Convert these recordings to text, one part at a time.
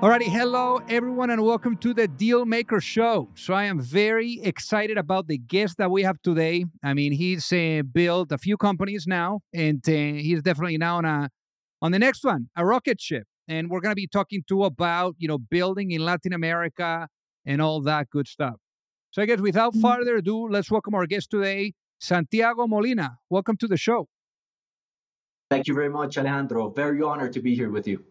Alrighty, hello everyone, and welcome to the Deal Maker Show. So I am very excited about the guest that we have today. I mean, he's uh, built a few companies now, and uh, he's definitely now on a on the next one, a rocket ship. And we're going to be talking to about you know building in Latin America and all that good stuff. So I guess without Mm-hmm. further ado, let's welcome our guest today, Santiago Molina. Welcome to the show. Thank you very much, Alejandro. Very honored to be here with you.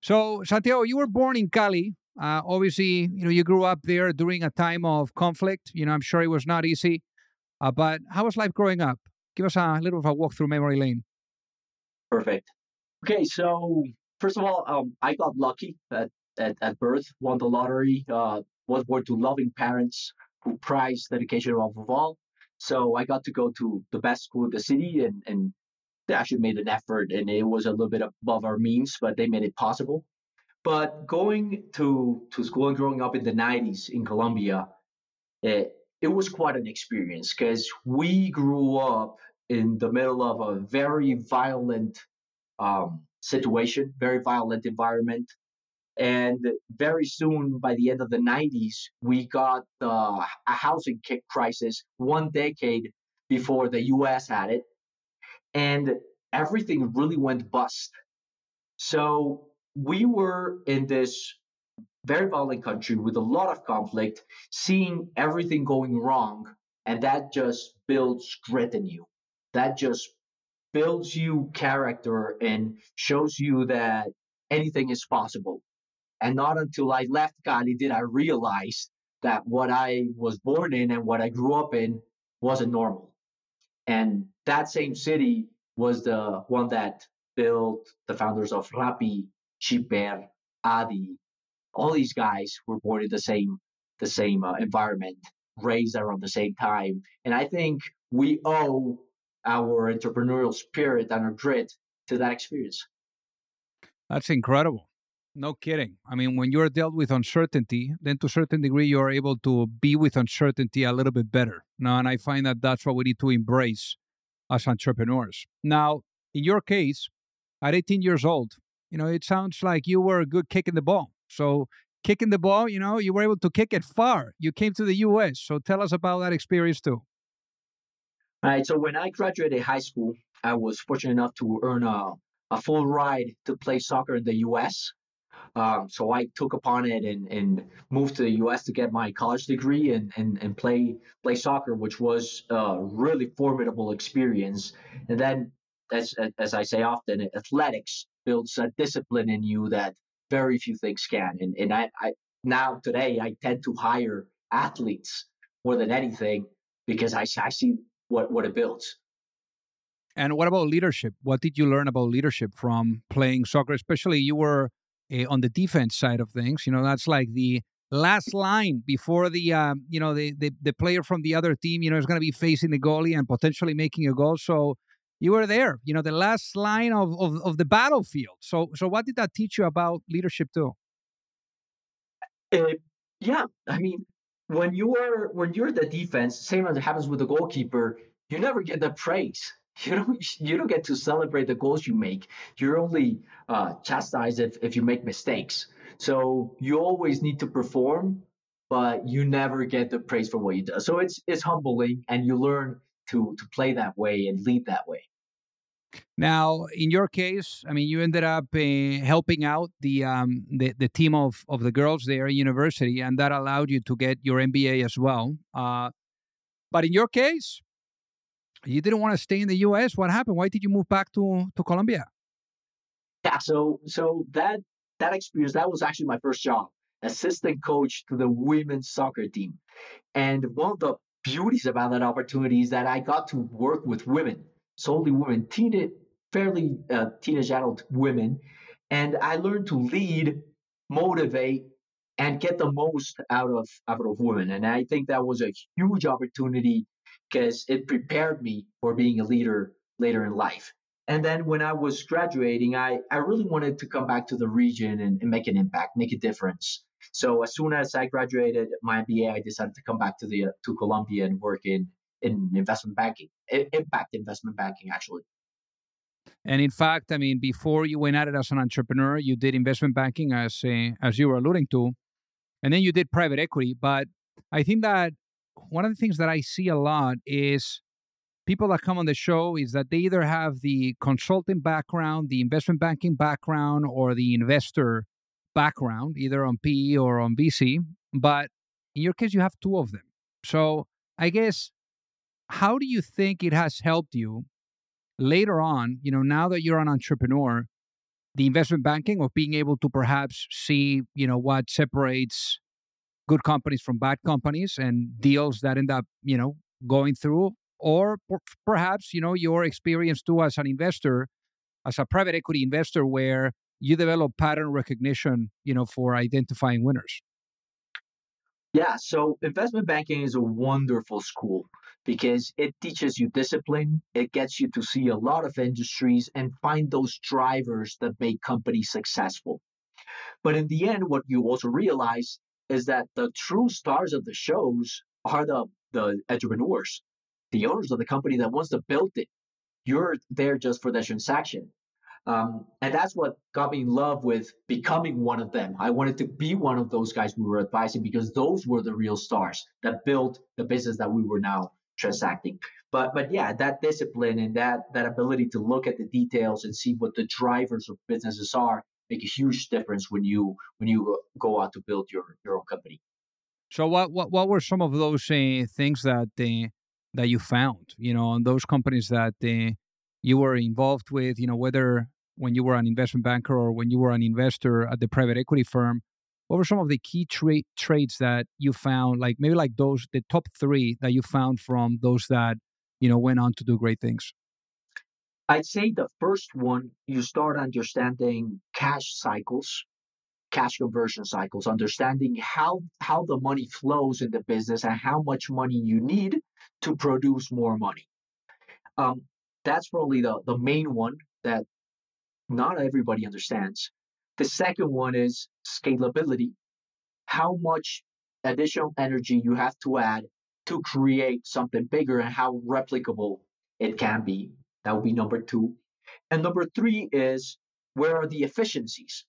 So, Santiago, you were born in Cali. Uh, obviously, you know you grew up there during a time of conflict. You know, I'm sure it was not easy. Uh, but how was life growing up? Give us a little of a walk through memory lane. Perfect. Okay, so first of all, um, I got lucky at, at, at birth, won the lottery, uh, was born to loving parents who prize dedication above all. So I got to go to the best school in the city, and, and they actually made an effort, and it was a little bit above our means, but they made it possible. But going to, to school and growing up in the 90s in Colombia, it, it was quite an experience because we grew up in the middle of a very violent um, situation, very violent environment. And very soon, by the end of the 90s, we got uh, a housing crisis one decade before the US had it. And everything really went bust. So we were in this very violent country with a lot of conflict, seeing everything going wrong. And that just builds grit in you. That just builds you character and shows you that anything is possible. And not until I left Cali did I realize that what I was born in and what I grew up in wasn't normal. And that same city was the one that built the founders of Rappi, Chiper, Addi. All these guys were born in the same the same uh, environment, raised around the same time. And I think we owe our entrepreneurial spirit and our grit to that experience. That's incredible. No kidding. I mean, when you're dealt with uncertainty, then to a certain degree, you're able to be with uncertainty a little bit better. Now, and I find that that's what we need to embrace as entrepreneurs. Now, in your case, at 18 years old, you know, it sounds like you were a good kick in the ball. So, kicking the ball, you know, you were able to kick it far. You came to the US. So, tell us about that experience too. All right. So when I graduated high school, I was fortunate enough to earn a, a full ride to play soccer in the U.S. Um, so I took upon it and, and moved to the U.S. to get my college degree and, and, and play play soccer, which was a really formidable experience. And then, as as I say often, athletics builds a discipline in you that very few things can. And and I, I now today I tend to hire athletes more than anything because I, I see what what it builds. And what about leadership? What did you learn about leadership from playing soccer? Especially you were uh, on the defense side of things. You know, that's like the last line before the um, you know the, the the player from the other team. You know is going to be facing the goalie and potentially making a goal. So you were there. You know, the last line of, of of the battlefield. So so what did that teach you about leadership too? Uh, yeah, I mean, when you are when you're the defense, same as it happens with the goalkeeper, you never get the praise. You don't you don't get to celebrate the goals you make. You're only uh, chastised if, if you make mistakes. So you always need to perform, but you never get the praise for what you do. So it's it's humbling, and you learn to to play that way and lead that way. Now, in your case, I mean, you ended up uh, helping out the, um, the the team of of the girls there at university, and that allowed you to get your MBA as well. Uh, but in your case, you didn't want to stay in the U.S. What happened? Why did you move back to to Colombia? Yeah, so so that that experience that was actually my first job, assistant coach to the women's soccer team, and one of the beauties about that opportunity is that I got to work with women, solely women, teen, fairly uh, teenage adult women, and I learned to lead, motivate, and get the most out of out of women. And I think that was a huge opportunity because it prepared me for being a leader later in life. And then when I was graduating, I, I really wanted to come back to the region and, and make an impact, make a difference. So as soon as I graduated my MBA, I decided to come back to the to Colombia and work in in investment banking, impact investment banking, actually. And in fact, I mean, before you went at it as an entrepreneur, you did investment banking, as uh, as you were alluding to, and then you did private equity. But I think that one of the things that I see a lot is people that come on the show is that they either have the consulting background, the investment banking background, or the investor background, either on PE or on VC. But in your case, you have two of them. So I guess, how do you think it has helped you later on? You know, now that you're an entrepreneur, the investment banking of being able to perhaps see, you know, what separates good companies from bad companies and deals that end up, you know, going through or perhaps you know your experience too as an investor as a private equity investor where you develop pattern recognition you know for identifying winners. Yeah so investment banking is a wonderful school because it teaches you discipline it gets you to see a lot of industries and find those drivers that make companies successful. But in the end what you also realize is that the true stars of the shows are the the entrepreneurs the owners of the company that wants to build it. You're there just for the transaction. Um, and that's what got me in love with becoming one of them. I wanted to be one of those guys we were advising because those were the real stars that built the business that we were now transacting. But but yeah, that discipline and that that ability to look at the details and see what the drivers of businesses are make a huge difference when you when you go out to build your your own company. So what what what were some of those uh, things that uh, that you found, you know, on those companies that uh, you were involved with, you know, whether when you were an investment banker or when you were an investor at the private equity firm, what were some of the key tra- traits that you found, like maybe like those, the top three that you found from those that, you know, went on to do great things? I'd say the first one, you start understanding cash cycles cash conversion cycles, understanding how how the money flows in the business and how much money you need to produce more money. Um, that's probably the, the main one that not everybody understands. The second one is scalability. How much additional energy you have to add to create something bigger and how replicable it can be. That would be number two. And number three is where are the efficiencies?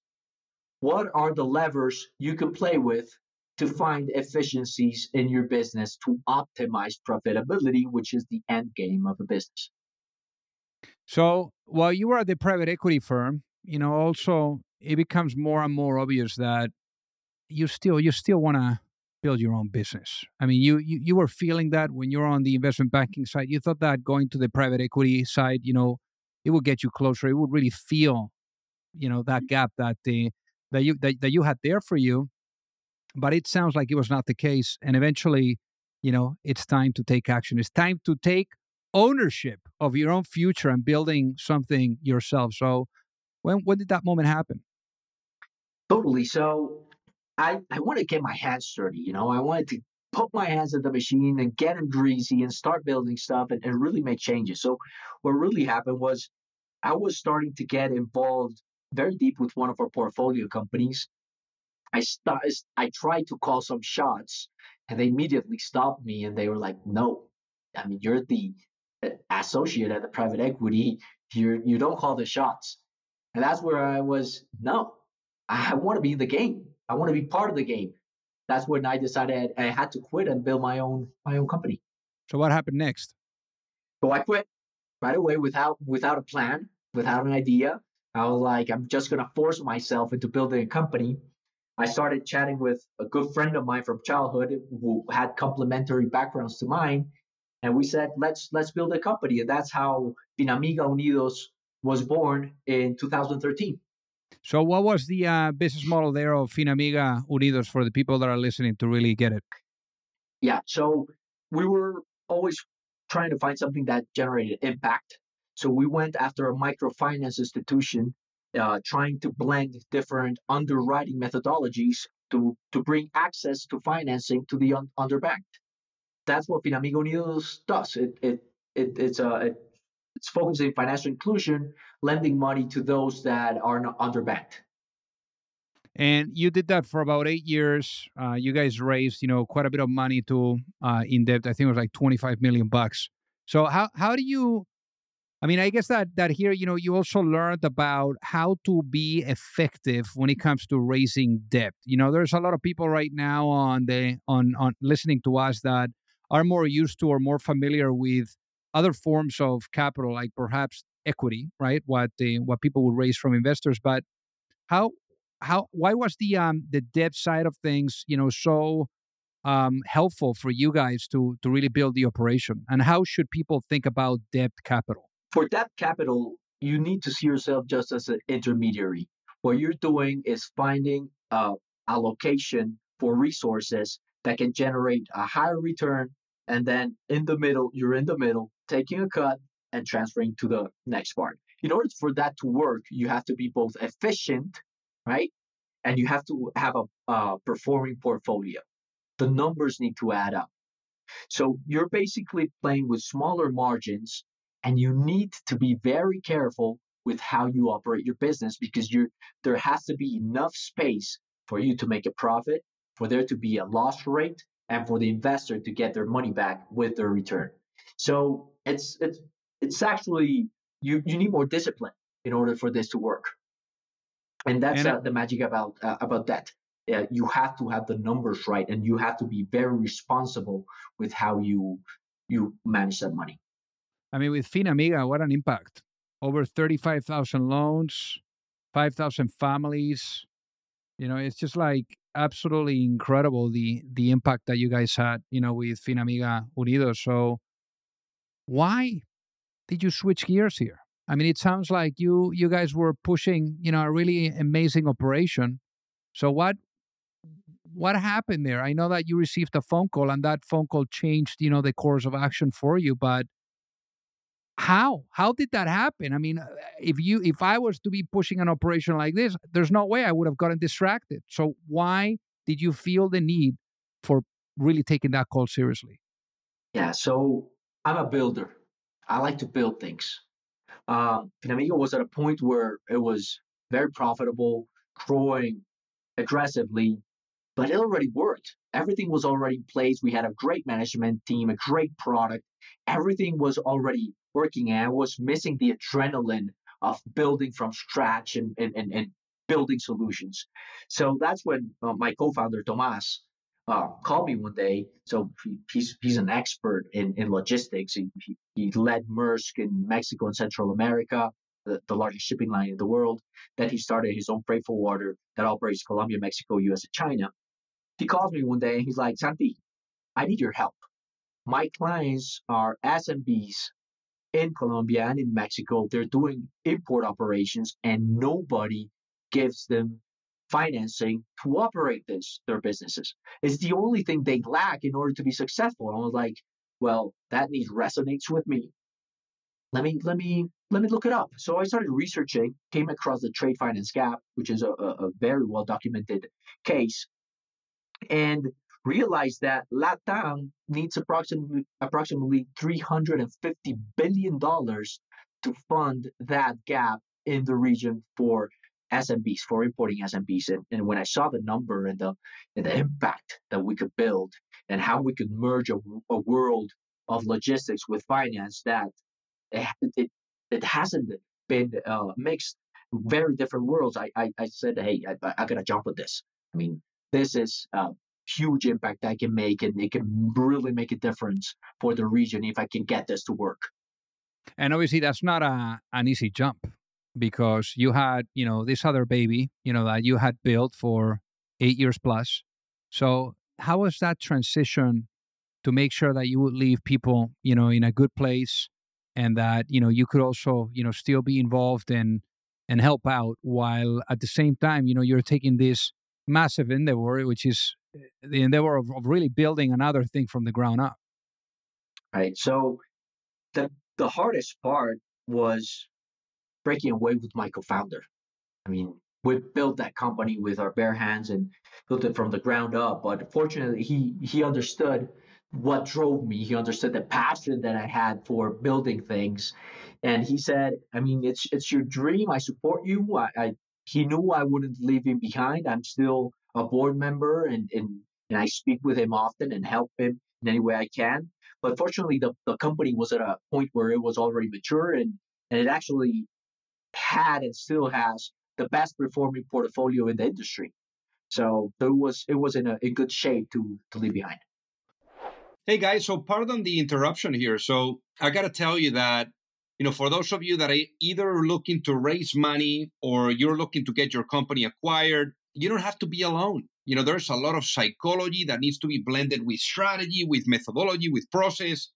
what are the levers you can play with to find efficiencies in your business to optimize profitability, which is the end game of a business. So while you are at the private equity firm, you know, also it becomes more and more obvious that you still you still want to build your own business. I mean, you, you you were feeling that when you're on the investment banking side. You thought that going to the private equity side, you know, it would get you closer. It would really feel, you know, that mm-hmm. gap that the that you that, that you had there for you but it sounds like it was not the case and eventually you know it's time to take action it's time to take ownership of your own future and building something yourself so when when did that moment happen totally so i i want to get my hands dirty you know i wanted to put my hands in the machine and get them greasy and start building stuff and, and really make changes so what really happened was i was starting to get involved very deep with one of our portfolio companies. I start, I tried to call some shots, and they immediately stopped me, and they were like, "No, I mean you're the uh, associate at the private equity. You you don't call the shots." And that's where I was. No, I want to be in the game. I want to be part of the game. That's when I decided I had to quit and build my own my own company. So what happened next? So I quit right away without without a plan, without an idea. I was like, I'm just going to force myself into building a company. I started chatting with a good friend of mine from childhood who had complementary backgrounds to mine. And we said, let's let's build a company. And that's how Finamiga Unidos was born in 2013. So, what was the uh, business model there of Finamiga Unidos for the people that are listening to really get it? Yeah, so we were always trying to find something that generated impact so we went after a microfinance institution, uh, trying to blend different underwriting methodologies to, to bring access to financing to the un- underbanked. That's what Finamiga Unidos does. It, it, it, it's a, it, it's focusing on financial inclusion, lending money to those that are underbanked. And you did that for about eight years. Uh, you guys raised, you know, quite a bit of money to uh, in debt. I think it was like twenty five million bucks. So how how do you? I mean, I guess that that here, you know, you also learned about how to be effective when it comes to raising debt. You know, there's a lot of people right now on the on on listening to us that are more used to or more familiar with other forms of capital, like perhaps equity, right? What the what people would raise from investors, but how how why was the um the debt side of things you know so um helpful for you guys to to really build the operation? And how should people think about debt capital? For debt capital you need to see yourself just as an intermediary. What you're doing is finding a allocation for resources that can generate a higher return and then in the middle you're in the middle taking a cut and transferring to the next part in order for that to work you have to be both efficient right? And you have to have a performing portfolio. The numbers need to add up. So you're basically playing with smaller margins, and you need to be very careful with how you operate your business because you there has to be enough space for you to make a profit, for there to be a loss rate, and for the investor to get their money back with their return. So it's it's it's actually you you need more discipline in order for this to work. And that's and uh, the magic about uh, about that. Uh, you have to have the numbers right and you have to be very responsible with how you you manage that money. I mean with finamiga what an impact. Over 35000 loans 5000 families. You know it's just like absolutely incredible the the impact that you guys had you know with finamiga unidos so why did you switch gears here I mean, it sounds like you you guys were pushing, you know, a really amazing operation. So what what happened there? I know that you received a phone call and that phone call changed, you know, the course of action for you, but how how did that happen? I mean, uh, if you if I was to be pushing an operation like this, there's no way I would have gotten distracted. So why did you feel the need for really taking that call seriously? Yeah, so I'm a builder. I like to build things uh, Finamiga was at a point where it was very profitable, growing aggressively, but it already worked. Everything was already in place. We had a great management team, a great product. Everything was already working, and I was missing the adrenaline of building from scratch and, and, and, and building solutions. So that's when uh, my co-founder Tomas uh, called me one day. So he, he's he's an expert in, in logistics. He, he, he led Maersk in Mexico and Central America, the, the largest shipping line in the world. Then he started his own freight forwarder that operates Colombia, Mexico, U.S., and China. He calls me one day and he's like, Santi, I need your help. My clients are SMBs in Colombia and in Mexico. They're doing import operations and nobody gives them financing to operate this their businesses. It's the only thing they lack in order to be successful. And I was like, well, that need resonates with me. Let me let me let me look it up. So I started researching, came across the trade finance gap, which is a, a very well documented case, and realized that LATAM needs approximately approximately 350 billion dollars to fund that gap in the region for SMBs for importing SMBs. And, and when I saw the number and the and the impact that we could build and how we could merge a, a world of logistics with finance that it, it, it hasn't been uh, mixed very different worlds. I, I, I said, hey, I, I gotta jump with this. I mean, this is a huge impact I can make, and it can really make a difference for the region if I can get this to work. And obviously, that's not a, an easy jump because you had, you know, this other baby, you know, that you had built for eight years plus. So how was that transition to make sure that you would leave people, you know, in a good place and that, you know, you could also, you know, still be involved and and help out while at the same time, you know, you're taking this massive endeavor, which is the endeavor of, of really building another thing from the ground up. Right. So the the hardest part was breaking away with my co-founder. I mean, we built that company with our bare hands and built it from the ground up. But fortunately, he he understood what drove me. He understood the passion that I had for building things. And he said, I mean, it's it's your dream. I support you. I, I he knew I wouldn't leave him behind. I'm still a board member and, and and I speak with him often and help him in any way I can. But fortunately the, the company was at a point where it was already mature and, and it actually had and still has the best performing portfolio in the industry. So it was it was in a in good shape to to leave behind. Hey guys, so pardon the interruption here. So I got to tell you that, you know, for those of you that are either looking to raise money or you're looking to get your company acquired, you don't have to be alone. You know, there's a lot of psychology that needs to be blended with strategy, with methodology, with process.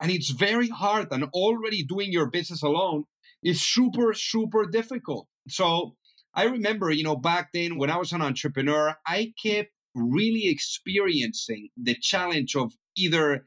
And it's very hard. And already doing your business alone is super, super difficult. So I remember, you know, back then when I was an entrepreneur, I kept really experiencing the challenge of either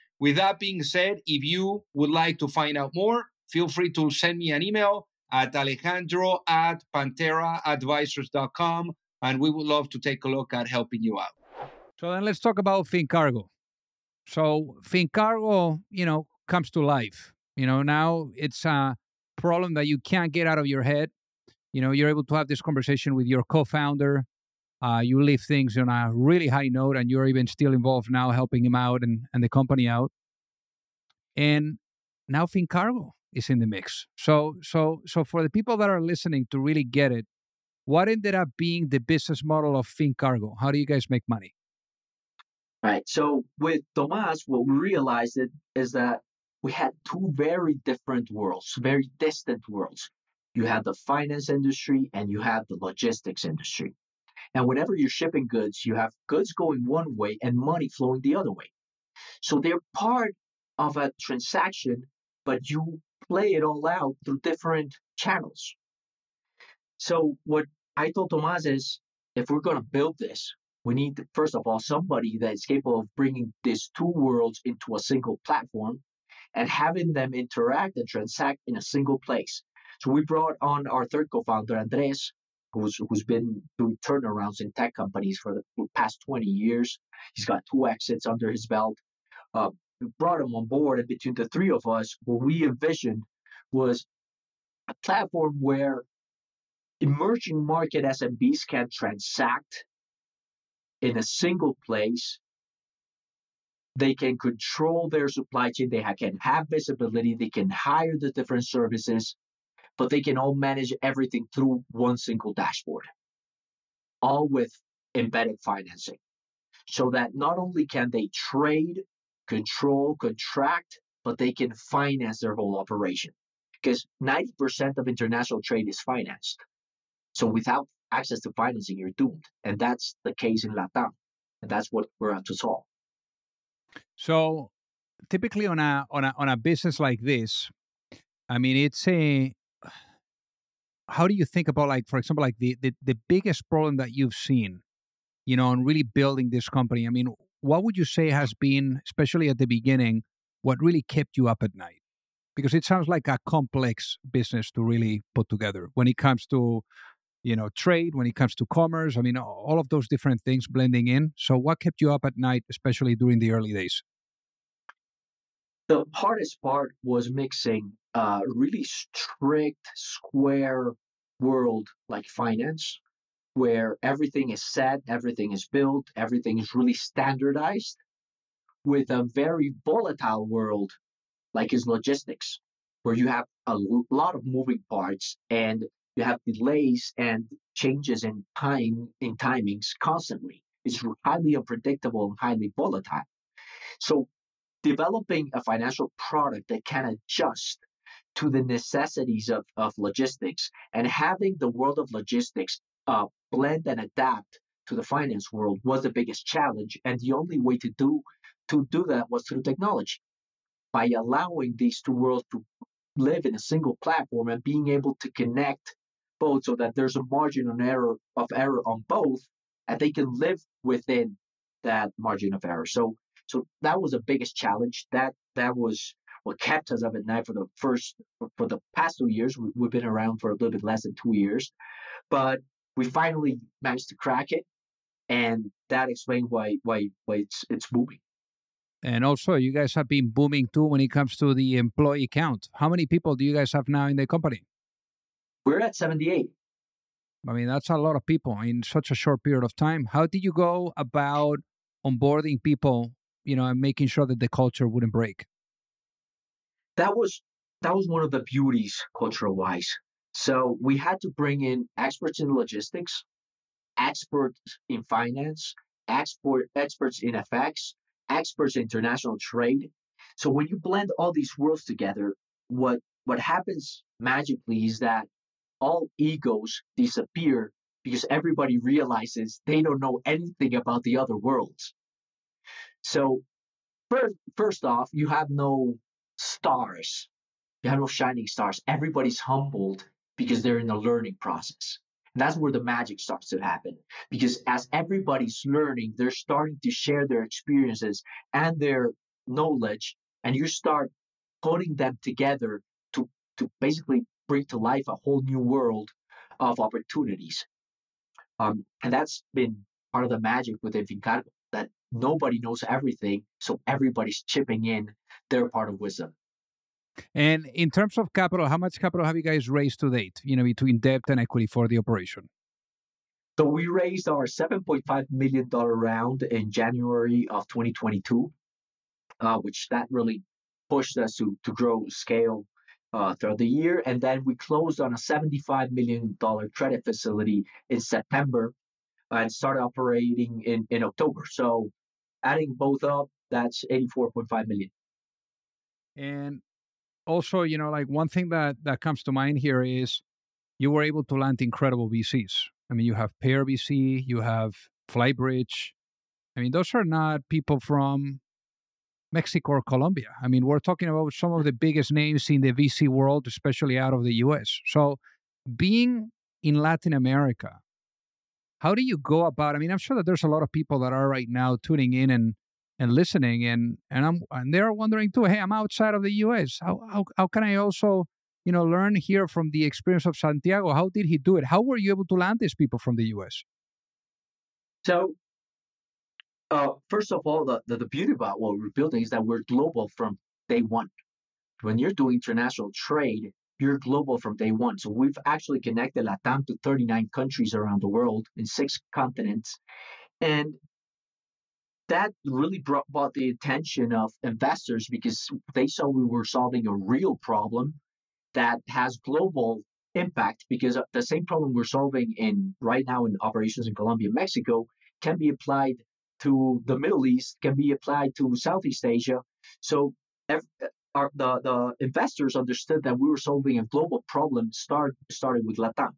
with that being said, if you would like to find out more, feel free to send me an email at alejandro at pantheraadvisors.com, and we would love to take a look at helping you out. So then let's talk about FinKargo. So FinKargo, you know, comes to life. You know, now it's a problem that you can't get out of your head. You know, you're able to have this conversation with your co-founder uh, you leave things on a really high note and you're even still involved now helping him out and, and the company out. And now FinKargo is in the mix. So so so for the people that are listening to really get it what ended up being the business model of FinKargo? How do you guys make money? Right. So with tomas what we realized it is that we had two very different worlds very distant worlds. You had the finance industry and you had the logistics industry and whenever you're shipping goods, you have goods going one way and money flowing the other way. So they're part of a transaction, but you play it all out through different channels. So what I told Tomas is, if we're going to build this, we need, first of all, somebody that is capable of bringing these two worlds into a single platform and having them interact and transact in a single place. So we brought on our third co-founder, Andres, who's who's been doing turnarounds in tech companies for the past 20 years. He's got two exits under his belt. Uh, we brought him on board, and between the three of us, what we envisioned was a platform where emerging market SMBs can transact in a single place. They can control their supply chain. They can have visibility. They can hire the different services but they can all manage everything through one single dashboard, all with embedded financing. So that not only can they trade, control, contract, but they can finance their whole operation. Because 90% of international trade is financed. So without access to financing, you're doomed. And that's the case in Latam. And that's what we're out to solve. So typically on a on a on a business like this, I mean it's a how do you think about like for example like the, the the biggest problem that you've seen you know on really building this company? I mean what would you say has been especially at the beginning what really kept you up at night? Because it sounds like a complex business to really put together when it comes to you know trade when it comes to commerce i mean all of those different things blending in. So what kept you up at night especially during the early days? The hardest part was mixing a really strict square world like finance, where everything is set, everything is built, everything is really standardized, with a very volatile world like is logistics, where you have a lot of moving parts and you have delays and changes in time in timings constantly. It's highly unpredictable and highly volatile. So developing a financial product that can adjust to the necessities of, of logistics and having the world of logistics uh, blend and adapt to the finance world was the biggest challenge. And the only way to do to do that was through technology. By allowing these two worlds to live in a single platform and being able to connect both so that there's a margin of error of error on both and they can live within that margin of error. So so that was the biggest challenge. That that was what kept us up at night for the first for the past two years. We, we've been around for a little bit less than two years, but we finally managed to crack it, and that explains why why why it's it's booming. And also, you guys have been booming too when it comes to the employee count. How many people do you guys have now in the company? We're at 78. I mean, that's a lot of people in such a short period of time. How did you go about onboarding people, you know, and making sure that the culture wouldn't break? That was that was one of the beauties cultural wise. So we had to bring in experts in logistics, experts in finance, export experts in FX, experts in international trade. So when you blend all these worlds together, what what happens magically is that all egos disappear because everybody realizes they don't know anything about the other worlds. So first, first off, you have no stars. You have no shining stars. Everybody's humbled because they're in the learning process. And that's where the magic starts to happen. Because as everybody's learning, they're starting to share their experiences and their knowledge, and you start putting them together to, to basically bring to life a whole new world of opportunities. Um, and that's been part of the magic with FinKargo, that nobody knows everything, so everybody's chipping in their part of wisdom. And in terms of capital, how much capital have you guys raised to date, you know, between debt and equity for the operation? So we raised our $7.5 million round in January of 2022, uh, which that really pushed us to, to grow scale uh, throughout the year. And then we closed on a $75 million credit facility in September and started operating in, in October. So adding both up, that's 84.5 million. And also, you know, like one thing that that comes to mind here is you were able to land incredible VCs. I mean, you have Pear VC, you have Flybridge. I mean, those are not people from Mexico or Colombia. I mean, we're talking about some of the biggest names in the VC world, especially out of the US. So, being in Latin America, how do you go about? I mean, I'm sure that there's a lot of people that are right now tuning in and and listening and and I'm and they're wondering too, hey, I'm outside of the US. How how how can I also, you know, learn here from the experience of Santiago? How did he do it? How were you able to land these people from the US? So uh, first of all, the, the, the beauty about what we're building is that we're global from day one. When you're doing international trade, you're global from day one. So we've actually connected Latam to 39 countries around the world in six continents. And that really brought, brought the attention of investors because they saw we were solving a real problem that has global impact because the same problem we're solving in right now in operations in Colombia Mexico can be applied to the Middle East, can be applied to Southeast Asia. So our, the, the investors understood that we were solving a global problem start, started with Latam.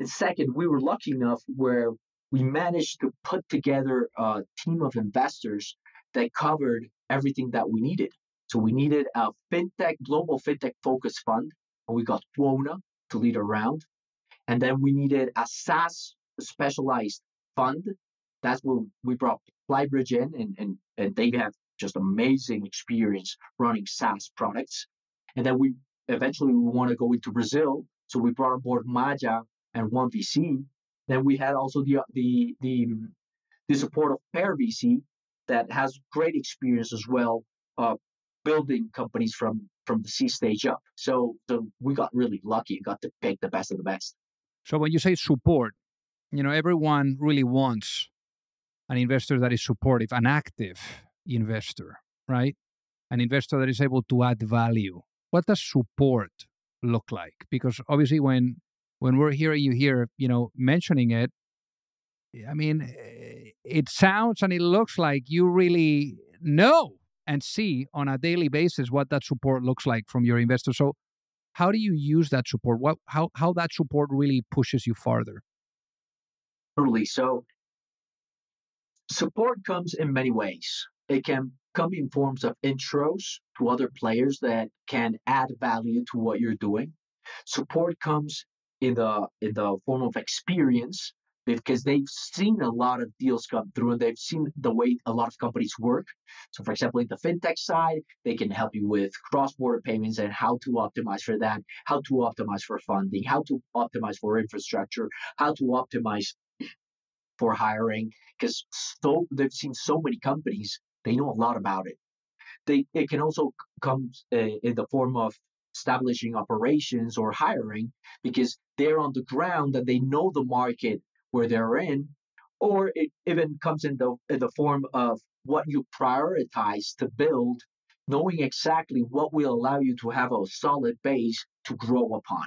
And second, we were lucky enough where we managed to put together a team of investors that covered everything that we needed. So we needed a fintech, global fintech focused fund, and we got Quona to lead around. And then we needed a SaaS specialized fund. That's where we brought Flybridge in, and, and, and they have just amazing experience running SaaS products. And then we eventually we want to go into Brazil. So we brought on board Maya and One VC then we had also the the the, the support of Pear VC that has great experience as well uh, building companies from from the seed stage up. So so we got really lucky and got to pick the best of the best. So when you say support, you know everyone really wants an investor that is supportive, an active investor, right? an investor that is able to add value, what does support look like? Because obviously, when when we're hearing you here, you know, mentioning it, I mean, eh, it sounds and it looks like you really know and see on a daily basis what that support looks like from your investors. So, how do you use that support? What how how that support really pushes you farther? Totally. So, support comes in many ways. It can come in forms of intros to other players that can add value to what you're doing. Support comes in the in the form of experience because they've seen a lot of deals come through and they've seen the way a lot of companies work. So, for example, in the fintech side, they can help you with cross border payments and how to optimize for that, how to optimize for funding, how to optimize for infrastructure, how to optimize for hiring. Because so, they've seen so many companies, they know a lot about it. They, it can also come uh, in the form of establishing operations or hiring because they're on the ground and they know the market where they're in, or it even comes in the in the form of what you prioritize to build, knowing exactly what will allow you to have a solid base to grow upon.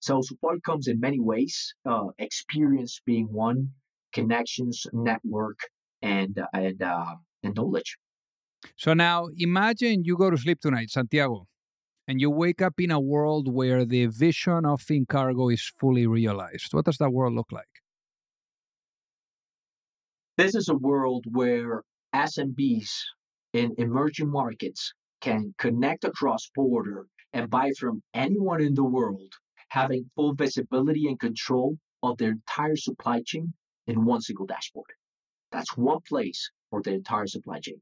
So support comes in many ways. Uh, experience being one, connections, network, and and uh, and knowledge. So now imagine you go to sleep tonight, Santiago, and you wake up in a world where the vision of FinKargo is fully realized. What does that world look like? This is a world where SMBs in emerging markets can connect across border and buy from anyone in the world, having full visibility and control of their entire supply chain in one single dashboard. That's one place for the entire supply chain.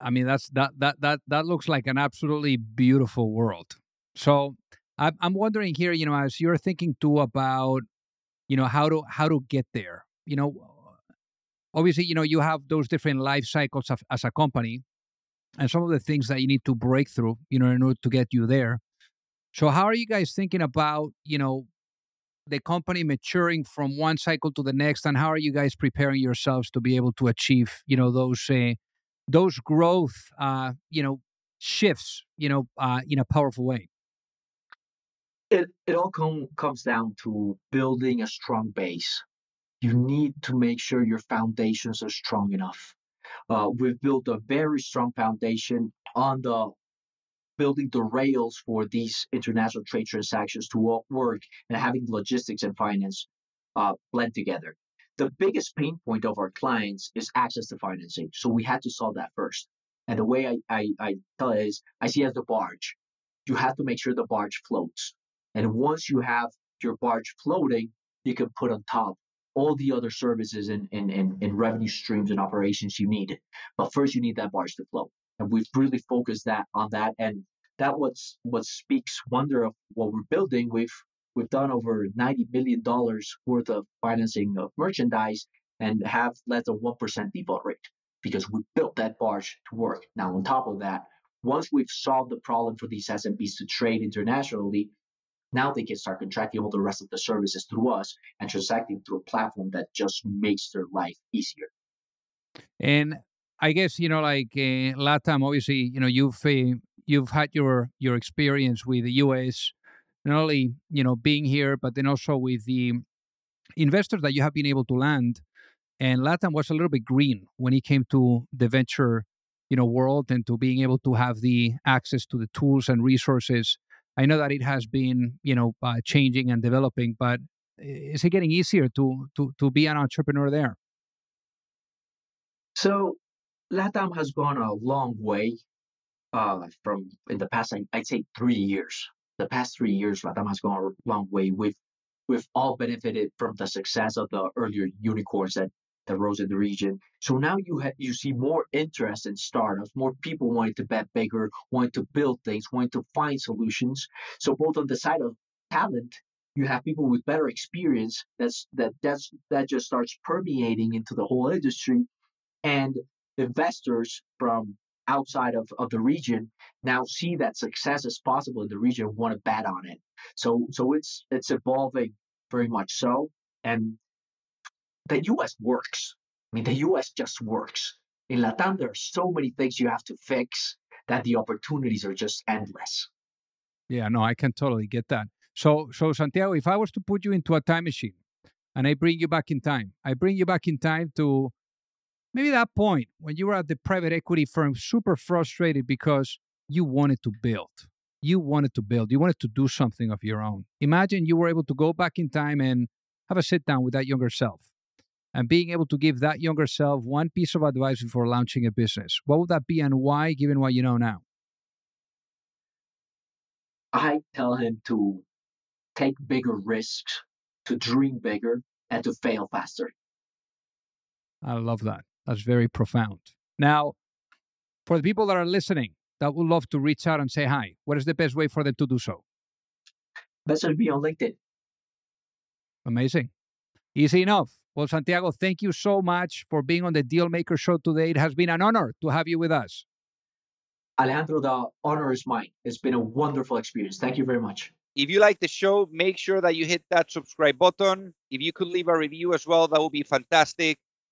I mean, that's that that that that looks like an absolutely beautiful world. So I'm wondering here, you know, as you're thinking too about, you know, how to how to get there. You know, obviously, you know, you have those different life cycles of, as a company and some of the things that you need to break through, you know, in order to get you there. So how are you guys thinking about, you know, the company maturing from one cycle to the next and how are you guys preparing yourselves to be able to achieve, you know, those uh, those growth uh, you know, shifts, you know, uh, in a powerful way? It it all com- comes down to building a strong base you need to make sure your foundations are strong enough. Uh, we've built a very strong foundation on the building the rails for these international trade transactions to work and having logistics and finance uh, blend together. The biggest pain point of our clients is access to financing. So we had to solve that first. And the way I, I, I tell it is I see it as the barge. You have to make sure the barge floats. And once you have your barge floating, you can put on top all the other services and, and, and, and revenue streams and operations you need. But first, you need that barge to flow. And we've really focused that on that. And that what's what speaks wonder of what we're building. We've we've done over ninety million dollars worth of financing of merchandise and have less than one percent default rate because we built that barge to work. Now, on top of that, once we've solved the problem for these SMBs to trade internationally, now they can start contracting all the rest of the services through us and transacting through a platform that just makes their life easier. And I guess you know, like uh, Latam, obviously, you know, you've uh, you've had your your experience with the U.S. Not only you know being here, but then also with the investors that you have been able to land. And Latam was a little bit green when it came to the venture, you know, world and to being able to have the access to the tools and resources I know that it has been, you know, uh, changing and developing, but is it getting easier to to to be an entrepreneur there? So, LATAM has gone a long way uh, from in the past. I'd say three years. The past three years, LATAM has gone a long way. We've we've all benefited from the success of the earlier unicorns that that rose in the region. So now you have you see more interest in startups, more people wanting to bet bigger, wanting to build things, wanting to find solutions. So both on the side of talent, you have people with better experience that's that that's that just starts permeating into the whole industry and investors from outside of, of the region now see that success is possible in the region want to bet on it so so it's it's evolving very much so and the US works. I mean, the US just works. In Latam, there are so many things you have to fix that the opportunities are just endless. Yeah, no, I can totally get that. So, so Santiago, if I was to put you into a time machine and I bring you back in time, I bring you back in time to maybe that point when you were at the private equity firm, super frustrated because you wanted to build. You wanted to build. You wanted to do something of your own. Imagine you were able to go back in time and have a sit down with that younger self and being able to give that younger self one piece of advice before launching a business. What would that be and why, given what you know now? I tell him to take bigger risks, to dream bigger, and to fail faster. I love that. That's very profound. Now, for the people that are listening that would love to reach out and say hi, what is the best way for them to do so? Best would be on LinkedIn. Amazing. Easy enough. Well, Santiago, thank you so much for being on the Dealmaker Show today. It has been an honor to have you with us. Alejandro, the honor is mine. It's been a wonderful experience. Thank you very much. If you like the show, make sure that you hit that subscribe button. If you could leave a review as well, that would be fantastic.